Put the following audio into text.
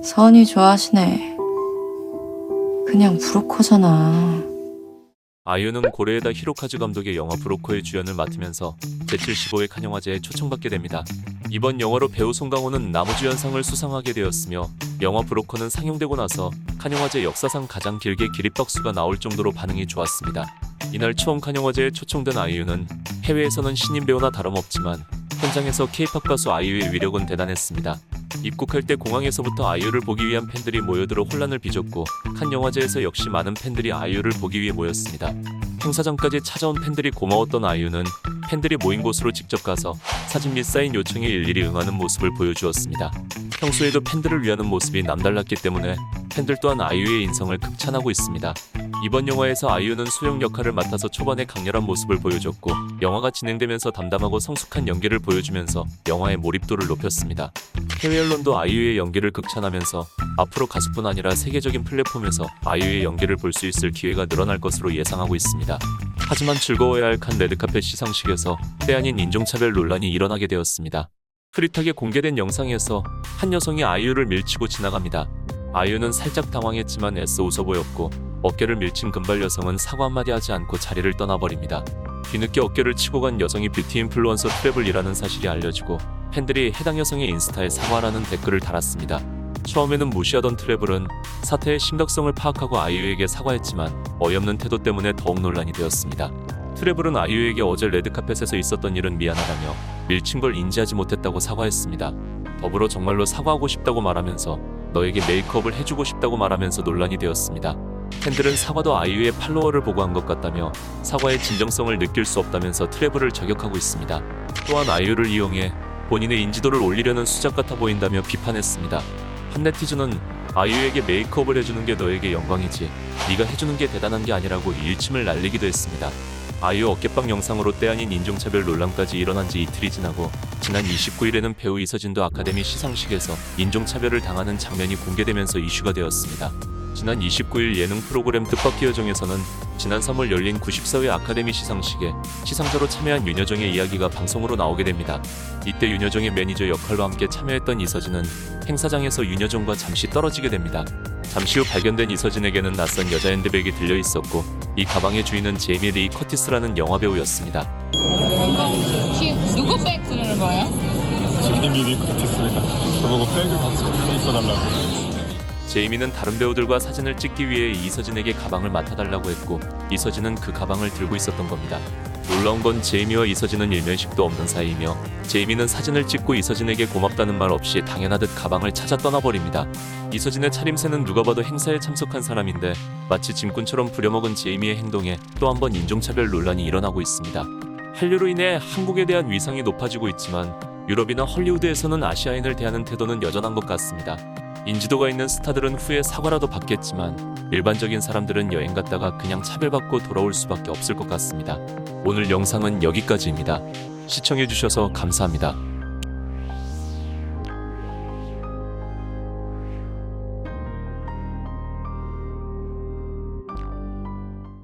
서은이 좋아하시네. 그냥 브로커잖아. 아이유는 고레에다 히로카즈 감독의 영화 브로커의 주연을 맡으면서 제75회 칸영화제에 초청받게 됩니다. 이번 영화로 배우 송강호는 나무주연상을 수상하게 되었으며 영화 브로커는 상영되고 나서 칸영화제 역사상 가장 길게 기립박수가 나올 정도로 반응이 좋았습니다. 이날 처음 칸영화제에 초청된 아이유는 해외에서는 신인 배우나 다름없지만 현장에서 케이팝 가수 아이유의 위력은 대단했습니다. 입국할 때 공항에서부터 아이유를 보기 위한 팬들이 모여들어 혼란을 빚었고 칸 영화제에서 역시 많은 팬들이 아이유를 보기 위해 모였습니다. 행사장까지 찾아온 팬들이 고마웠던 아이유는 팬들이 모인 곳으로 직접 가서 사진 및 사인 요청에 일일이 응하는 모습을 보여주었습니다. 평소에도 팬들을 위하는 모습이 남달랐기 때문에 팬들 또한 아이유의 인성을 극찬하고 있습니다. 이번 영화에서 아이유는 수영 역할을 맡아서 초반에 강렬한 모습을 보여줬고 영화가 진행되면서 담담하고 성숙한 연기를 보여주면서 영화의 몰입도를 높였습니다. 해외 언론도 아이유의 연기를 극찬하면서 앞으로 가수뿐 아니라 세계적인 플랫폼에서 아이유의 연기를 볼 수 있을 기회가 늘어날 것으로 예상하고 있습니다. 하지만 즐거워야 할 칸 레드카펫 시상식에서 때 아닌 인종차별 논란이 일어나게 되었습니다. 흐릿하게 공개된 영상에서 한 여성이 아이유를 밀치고 지나갑니다. 아이유는 살짝 당황했지만 애써 웃어 보였고 어깨를 밀친 금발 여성은 사과 한마디 하지 않고 자리를 떠나버립니다. 뒤늦게 어깨를 치고 간 여성이 뷰티 인플루언서 트래블이라는 사실이 알려지고 팬들이 해당 여성의 인스타에 사과라는 댓글을 달았습니다. 처음에는 무시하던 트래블은 사태의 심각성을 파악하고 아이유에게 사과했지만 어이없는 태도 때문에 더욱 논란이 되었습니다. 트래블은 아이유에게 어제 레드카펫에서 있었던 일은 미안하다며 밀친 걸 인지하지 못했다고 사과했습니다. 더불어 정말로 사과하고 싶다고 말하면서 너에게 메이크업을 해주고 싶다고 말하면서 논란이 되었습니다. 팬들은 사과도 아이유의 팔로워를 보고 한 것 같다며 사과의 진정성을 느낄 수 없다면서 트래블을 저격하고 있습니다. 또한 아이유를 이용해 본인의 인지도를 올리려는 수작 같아 보인다며 비판했습니다. 한 네티즌은 아이유에게 메이크업을 해주는 게 너에게 영광이지 네가 해주는 게 대단한 게 아니라고 일침을 날리기도 했습니다. 아이유 어깨빵 영상으로 때 아닌 인종차별 논란까지 일어난 지 이틀이 지나고 지난 29일에는 배우 이서진도 아카데미 시상식에서 인종차별을 당하는 장면이 공개되면서 이슈가 되었습니다. 지난 29일 예능 프로그램 뜻밖의 여정에서는 지난 3월 열린 94회 아카데미 시상식에 시상자로 참여한 윤여정의 이야기가 방송으로 나오게 됩니다. 이때 윤여정의 매니저 역할로 함께 참여했던 이서진은 행사장에서 윤여정과 잠시 떨어지게 됩니다. 잠시 후 발견된 이서진에게는 낯선 여자 핸드백이 들려 있었고 이 가방의 주인은 제이미 리 커티스라는 영화 배우였습니다. 혹시 누구 백 부르는 거예요? 제이미 리 커티스입니다. 저보고 백을 같이 있어달라고. 제이미는 다른 배우들과 사진을 찍기 위해 이서진에게 가방을 맡아달라고 했고 이서진은 그 가방을 들고 있었던 겁니다. 놀라운 건 제이미와 이서진은 일면식도 없는 사이이며 제이미는 사진을 찍고 이서진에게 고맙다는 말 없이 당연하듯 가방을 찾아 떠나버립니다. 이서진의 차림새는 누가 봐도 행사에 참석한 사람인데 마치 짐꾼처럼 부려먹은 제이미의 행동에 또 한 번 인종차별 논란이 일어나고 있습니다. 한류로 인해 한국에 대한 위상이 높아지고 있지만 유럽이나 헐리우드에서는 아시아인을 대하는 태도는 여전한 것 같습니다. 인지도가 있는 스타들은 후에 사과라도 받겠지만 일반적인 사람들은 여행 갔다가 그냥 차별받고 돌아올 수밖에 없을 것 같습니다. 오늘 영상은 여기까지입니다. 시청해주셔서 감사합니다.